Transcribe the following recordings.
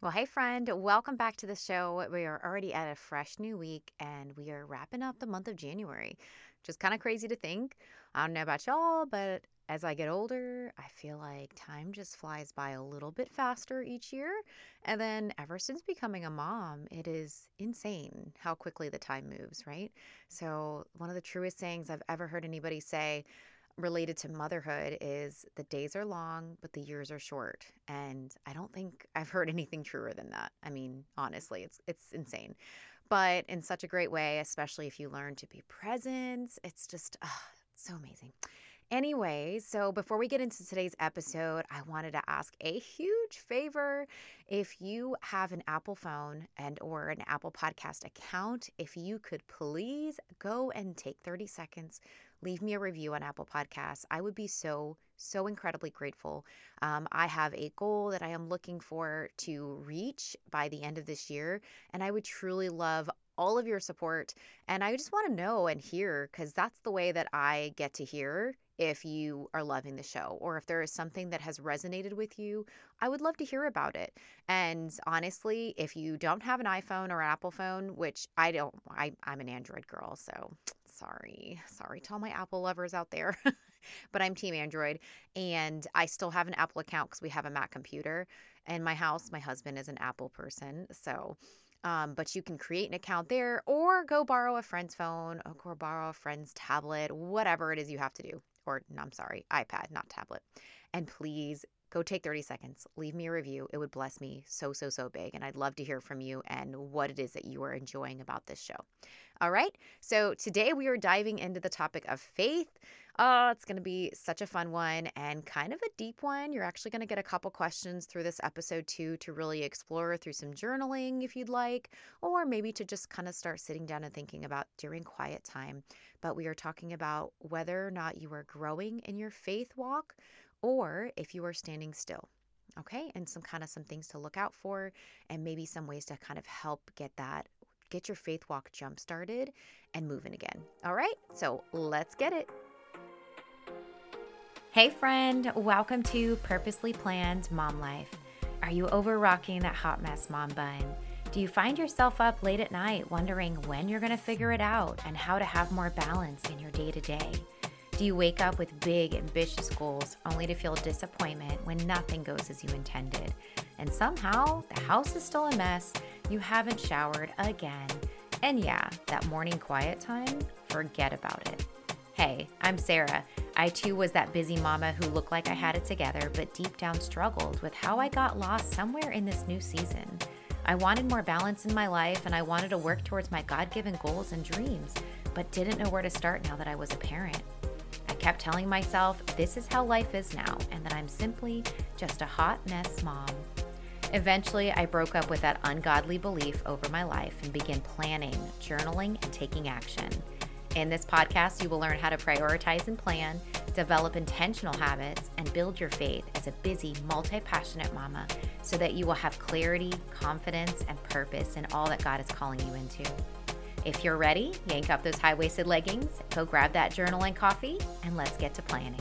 Well, hey, friend, welcome back to the show. We are already at a fresh new week and we are wrapping up the month of January, which is kind of crazy to think. I don't know about y'all, but as I get older, I feel like time just flies by a little bit faster each year. And then ever since becoming a mom, it is insane how quickly the time moves, right? So, one of the truest sayings I've ever heard anybody say, related to motherhood is the days are long, but the years are short. And I don't think I've heard anything truer than that. I mean, honestly, it's it's insane. But in such a great way, especially if you learn to be present. It's just oh, so amazing. Anyway, so before we get into today's episode, I wanted to ask a huge favor. If you have an Apple phone and or an Apple Podcast account, if you could please go and take 30 seconds, leave me a review on Apple Podcasts. I would be so so incredibly grateful. Um, I have a goal that I am looking for to reach by the end of this year, and I would truly love all of your support. And I just want to know and hear because that's the way that I get to hear if you are loving the show or if there is something that has resonated with you, I would love to hear about it. And honestly, if you don't have an iPhone or an Apple phone, which I don't, I, I'm an Android girl, so sorry, sorry to all my Apple lovers out there. but I'm Team Android and I still have an Apple account because we have a Mac computer. In my house, my husband is an Apple person. So, um, but you can create an account there or go borrow a friend's phone or borrow a friend's tablet, whatever it is you have to do or no, I'm sorry, iPad, not tablet. And please go take 30 seconds, leave me a review. It would bless me so, so, so big. And I'd love to hear from you and what it is that you are enjoying about this show. All right. So today we are diving into the topic of faith. Oh, it's going to be such a fun one and kind of a deep one. You're actually going to get a couple questions through this episode too to really explore through some journaling if you'd like, or maybe to just kind of start sitting down and thinking about during quiet time. But we are talking about whether or not you are growing in your faith walk or if you are standing still. Okay, and some kind of some things to look out for, and maybe some ways to kind of help get that get your faith walk jump started and moving again. All right, so let's get it. Hey, friend, welcome to Purposely Planned Mom Life. Are you over rocking that hot mess mom bun? Do you find yourself up late at night wondering when you're going to figure it out and how to have more balance in your day to day? Do you wake up with big, ambitious goals only to feel disappointment when nothing goes as you intended? And somehow the house is still a mess, you haven't showered again. And yeah, that morning quiet time, forget about it. Hey, I'm Sara. I too was that busy mama who looked like I had it together, but deep down struggled with how I got lost somewhere in this new season. I wanted more balance in my life and I wanted to work towards my God given goals and dreams, but didn't know where to start now that I was a parent kept telling myself this is how life is now and that I'm simply just a hot mess mom. Eventually, I broke up with that ungodly belief over my life and began planning, journaling, and taking action. In this podcast, you will learn how to prioritize and plan, develop intentional habits, and build your faith as a busy, multi passionate mama so that you will have clarity, confidence, and purpose in all that God is calling you into. If you're ready, yank up those high waisted leggings, go grab that journal and coffee, and let's get to planning.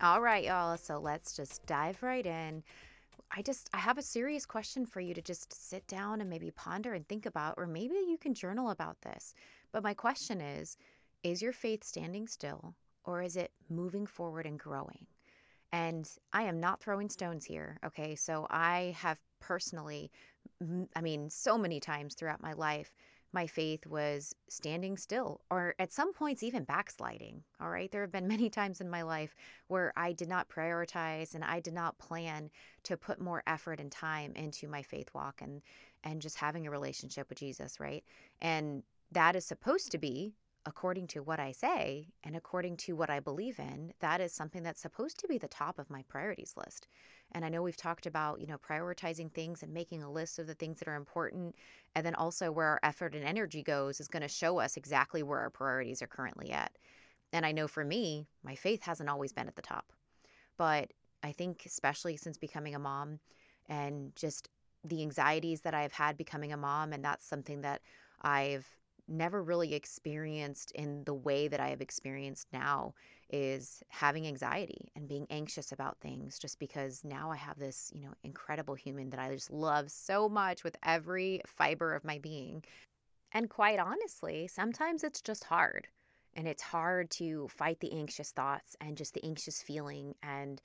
All right, y'all. So let's just dive right in. I just I have a serious question for you to just sit down and maybe ponder and think about or maybe you can journal about this. But my question is, is your faith standing still or is it moving forward and growing? And I am not throwing stones here. Okay. So I have personally, I mean, so many times throughout my life, my faith was standing still or at some points even backsliding. All right. There have been many times in my life where I did not prioritize and I did not plan to put more effort and time into my faith walk and and just having a relationship with Jesus, right? And that is supposed to be according to what I say and according to what I believe in, that is something that's supposed to be the top of my priorities list. And I know we've talked about, you know, prioritizing things and making a list of the things that are important. And then also where our effort and energy goes is going to show us exactly where our priorities are currently at. And I know for me, my faith hasn't always been at the top. But I think, especially since becoming a mom and just the anxieties that I've had becoming a mom, and that's something that I've never really experienced in the way that I have experienced now is having anxiety and being anxious about things just because now I have this, you know, incredible human that I just love so much with every fiber of my being. And quite honestly, sometimes it's just hard. And it's hard to fight the anxious thoughts and just the anxious feeling and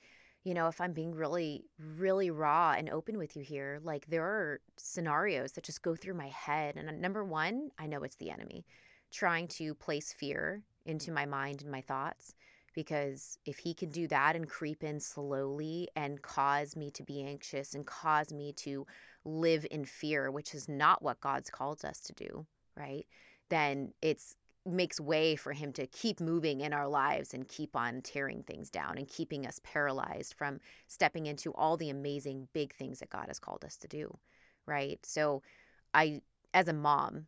you know, if I'm being really, really raw and open with you here, like there are scenarios that just go through my head. And uh, number one, I know it's the enemy trying to place fear into my mind and my thoughts. Because if he can do that and creep in slowly and cause me to be anxious and cause me to live in fear, which is not what God's called us to do, right? Then it's makes way for him to keep moving in our lives and keep on tearing things down and keeping us paralyzed from stepping into all the amazing big things that God has called us to do. Right. So, I, as a mom,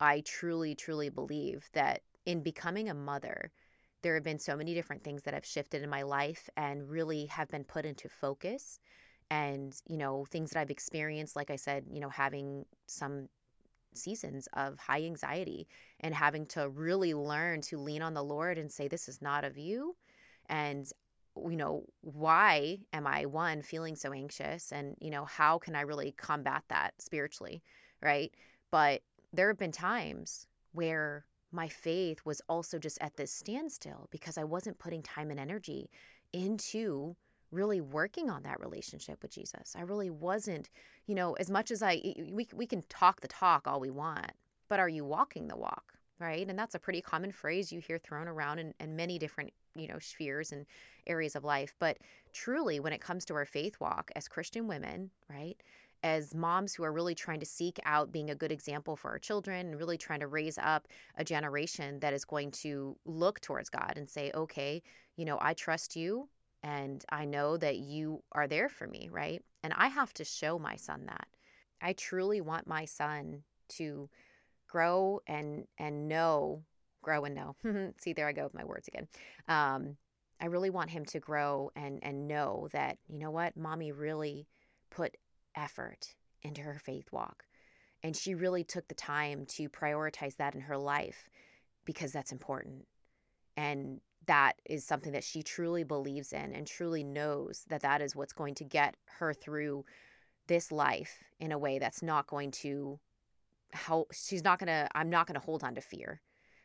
I truly, truly believe that in becoming a mother, there have been so many different things that have shifted in my life and really have been put into focus. And, you know, things that I've experienced, like I said, you know, having some seasons of high anxiety and having to really learn to lean on the Lord and say, This is not of you. And, you know, why am I, one, feeling so anxious? And, you know, how can I really combat that spiritually? Right. But there have been times where my faith was also just at this standstill because I wasn't putting time and energy into really working on that relationship with Jesus. I really wasn't, you know, as much as I we we can talk the talk all we want, but are you walking the walk, right? And that's a pretty common phrase you hear thrown around in, in many different, you know, spheres and areas of life. But truly, when it comes to our faith walk as Christian women, right? As moms who are really trying to seek out being a good example for our children and really trying to raise up a generation that is going to look towards God and say, okay, you know, I trust you and I know that you are there for me, right? And I have to show my son that. I truly want my son to grow and and know, grow and know. See, there I go with my words again. Um, I really want him to grow and and know that you know what, mommy really put effort into her faith walk, and she really took the time to prioritize that in her life because that's important. And that is something that she truly believes in and truly knows that that is what's going to get her through this life in a way that's not going to how she's not going to I'm not going to hold on to fear.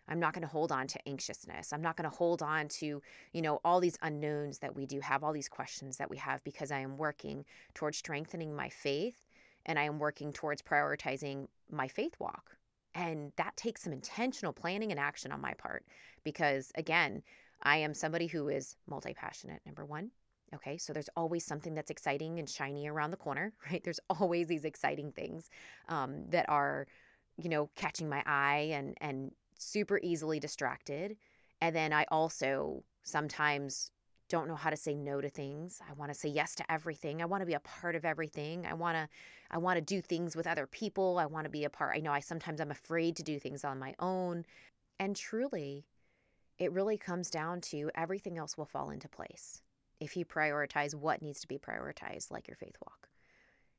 I'm not going to hold on to anxiousness. I'm not going to hold on to, you know, all these unknowns that we do have, all these questions that we have because I am working towards strengthening my faith and I am working towards prioritizing my faith walk. And that takes some intentional planning and action on my part because again, I am somebody who is multi passionate, number one. Okay, so there's always something that's exciting and shiny around the corner, right? There's always these exciting things um, that are, you know, catching my eye and and super easily distracted. And then I also sometimes don't know how to say no to things. I want to say yes to everything. I want to be a part of everything. I want to I want to do things with other people. I want to be a part. I know I sometimes I'm afraid to do things on my own. And truly, it really comes down to everything else will fall into place if you prioritize what needs to be prioritized, like your faith walk.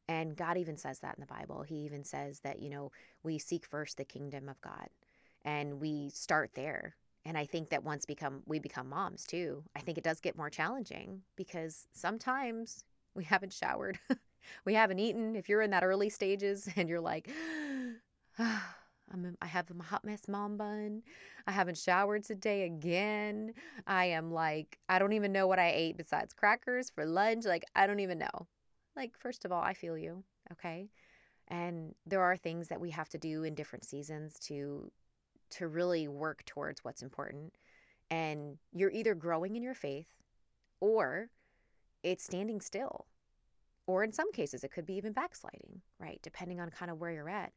And God even says that in the Bible. He even says that, you know, we seek first the kingdom of God and we start there. And I think that once become we become moms too, I think it does get more challenging because sometimes we haven't showered. we haven't eaten. If you're in that early stages and you're like, ah, I'm I have a hot mess mom bun. I haven't showered today again. I am like, I don't even know what I ate besides crackers for lunch. Like, I don't even know. Like, first of all, I feel you, okay? And there are things that we have to do in different seasons to to really work towards what's important. And you're either growing in your faith or it's standing still. Or in some cases, it could be even backsliding, right? Depending on kind of where you're at.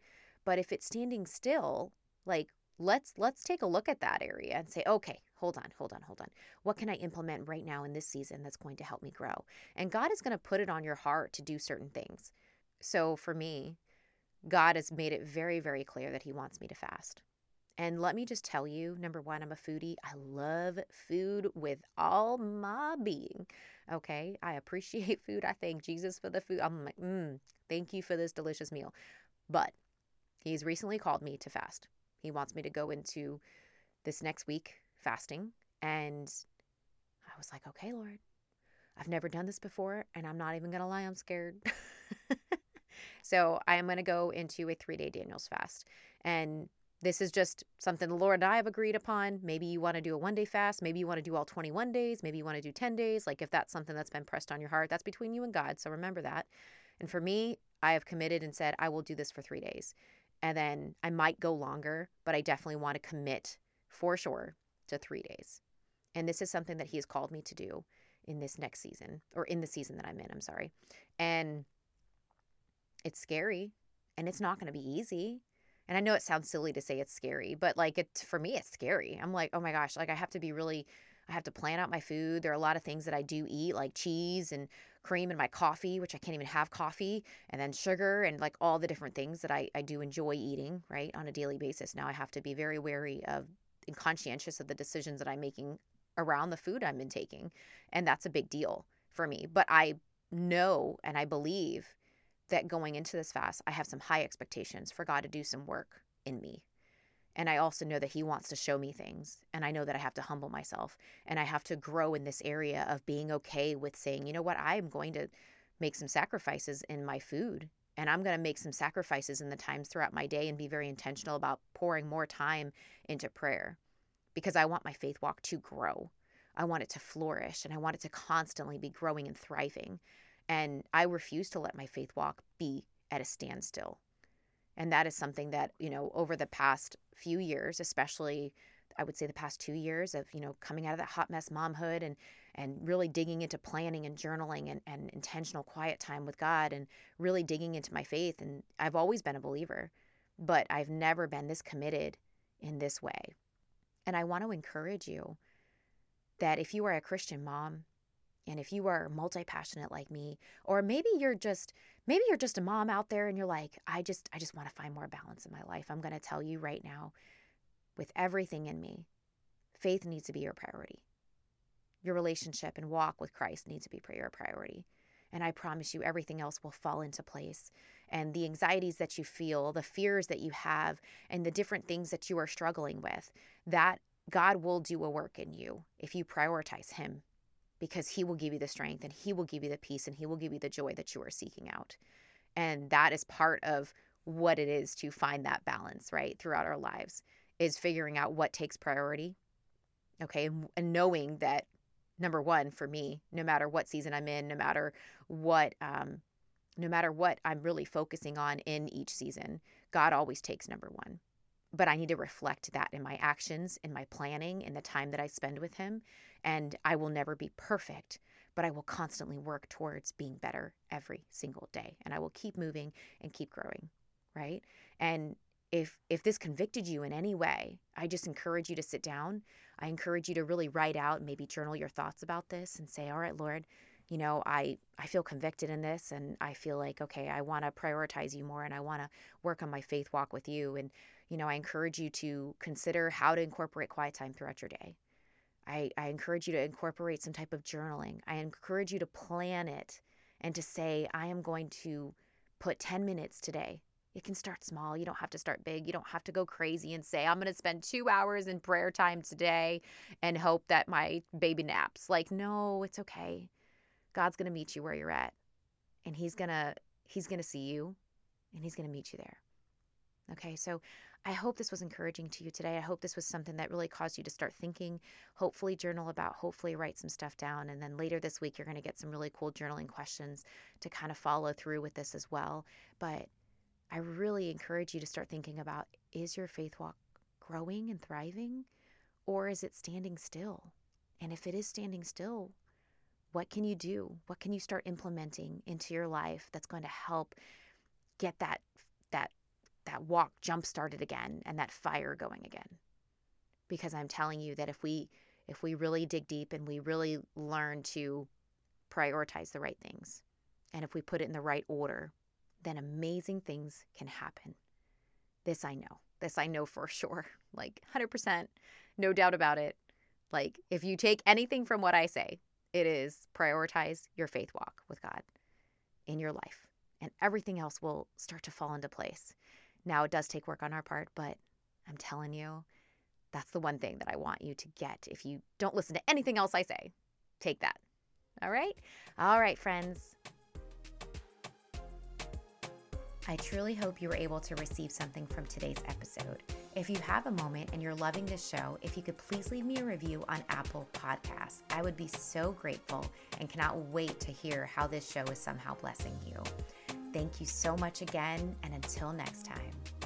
But if it's standing still, like let's let's take a look at that area and say, okay, hold on, hold on, hold on. What can I implement right now in this season that's going to help me grow? And God is going to put it on your heart to do certain things. So for me, God has made it very, very clear that He wants me to fast. And let me just tell you number one, I'm a foodie. I love food with all my being. Okay. I appreciate food. I thank Jesus for the food. I'm like, mm, thank you for this delicious meal. But He's recently called me to fast. He wants me to go into this next week fasting. And I was like, okay, Lord, I've never done this before. And I'm not even going to lie, I'm scared. so I am going to go into a three day Daniel's fast. And this is just something the Lord and I have agreed upon. Maybe you want to do a one day fast. Maybe you want to do all 21 days. Maybe you want to do 10 days. Like if that's something that's been pressed on your heart, that's between you and God. So remember that. And for me, I have committed and said, I will do this for three days. And then I might go longer, but I definitely want to commit for sure to three days. And this is something that He has called me to do in this next season or in the season that I'm in. I'm sorry. And it's scary and it's not going to be easy. And I know it sounds silly to say it's scary, but like it for me, it's scary. I'm like, oh my gosh, like I have to be really, I have to plan out my food. There are a lot of things that I do eat, like cheese and cream in my coffee, which I can't even have coffee, and then sugar and like all the different things that I, I do enjoy eating, right, on a daily basis. Now I have to be very wary of and conscientious of the decisions that I'm making around the food I'm intaking. And that's a big deal for me. But I know and I believe that going into this fast, I have some high expectations for God to do some work in me. And I also know that He wants to show me things. And I know that I have to humble myself and I have to grow in this area of being okay with saying, you know what, I'm going to make some sacrifices in my food. And I'm going to make some sacrifices in the times throughout my day and be very intentional about pouring more time into prayer because I want my faith walk to grow. I want it to flourish and I want it to constantly be growing and thriving. And I refuse to let my faith walk be at a standstill. And that is something that, you know, over the past few years, especially I would say the past two years of, you know, coming out of that hot mess momhood and and really digging into planning and journaling and, and intentional quiet time with God and really digging into my faith. And I've always been a believer, but I've never been this committed in this way. And I want to encourage you that if you are a Christian mom, and if you are multi passionate like me, or maybe you're just maybe you're just a mom out there and you're like, I just I just want to find more balance in my life. I'm going to tell you right now, with everything in me, faith needs to be your priority. Your relationship and walk with Christ needs to be your priority. And I promise you, everything else will fall into place. And the anxieties that you feel, the fears that you have, and the different things that you are struggling with, that God will do a work in you if you prioritize Him because He will give you the strength and He will give you the peace and He will give you the joy that you are seeking out. And that is part of what it is to find that balance, right, throughout our lives, is figuring out what takes priority. Okay. And, knowing that, number one, for me, no matter what season I'm in, no matter what, um, no matter what I'm really focusing on in each season, God always takes number one but I need to reflect that in my actions, in my planning, in the time that I spend with Him. And I will never be perfect, but I will constantly work towards being better every single day. And I will keep moving and keep growing, right? And if if this convicted you in any way, I just encourage you to sit down. I encourage you to really write out, maybe journal your thoughts about this and say, "All right, Lord, you know, I I feel convicted in this and I feel like okay, I want to prioritize you more and I want to work on my faith walk with you and you know, I encourage you to consider how to incorporate quiet time throughout your day. I, I encourage you to incorporate some type of journaling. I encourage you to plan it and to say, I am going to put 10 minutes today. It can start small. You don't have to start big. You don't have to go crazy and say, I'm going to spend two hours in prayer time today and hope that my baby naps. Like, no, it's okay. God's going to meet you where you're at. And he's going to he's going to see you and he's going to meet you there. Okay? So I hope this was encouraging to you today. I hope this was something that really caused you to start thinking, hopefully, journal about, hopefully, write some stuff down. And then later this week, you're going to get some really cool journaling questions to kind of follow through with this as well. But I really encourage you to start thinking about is your faith walk growing and thriving, or is it standing still? And if it is standing still, what can you do? What can you start implementing into your life that's going to help get that that that walk jump started again and that fire going again. Because I'm telling you that if we if we really dig deep and we really learn to prioritize the right things and if we put it in the right order, then amazing things can happen. This I know. This I know for sure. Like 100%, no doubt about it. Like if you take anything from what I say, it is prioritize your faith walk with God in your life and everything else will start to fall into place. Now, it does take work on our part, but I'm telling you, that's the one thing that I want you to get if you don't listen to anything else I say. Take that. All right? All right, friends. I truly hope you were able to receive something from today's episode. If you have a moment and you're loving this show, if you could please leave me a review on Apple Podcasts, I would be so grateful and cannot wait to hear how this show is somehow blessing you. Thank you so much again, and until next time.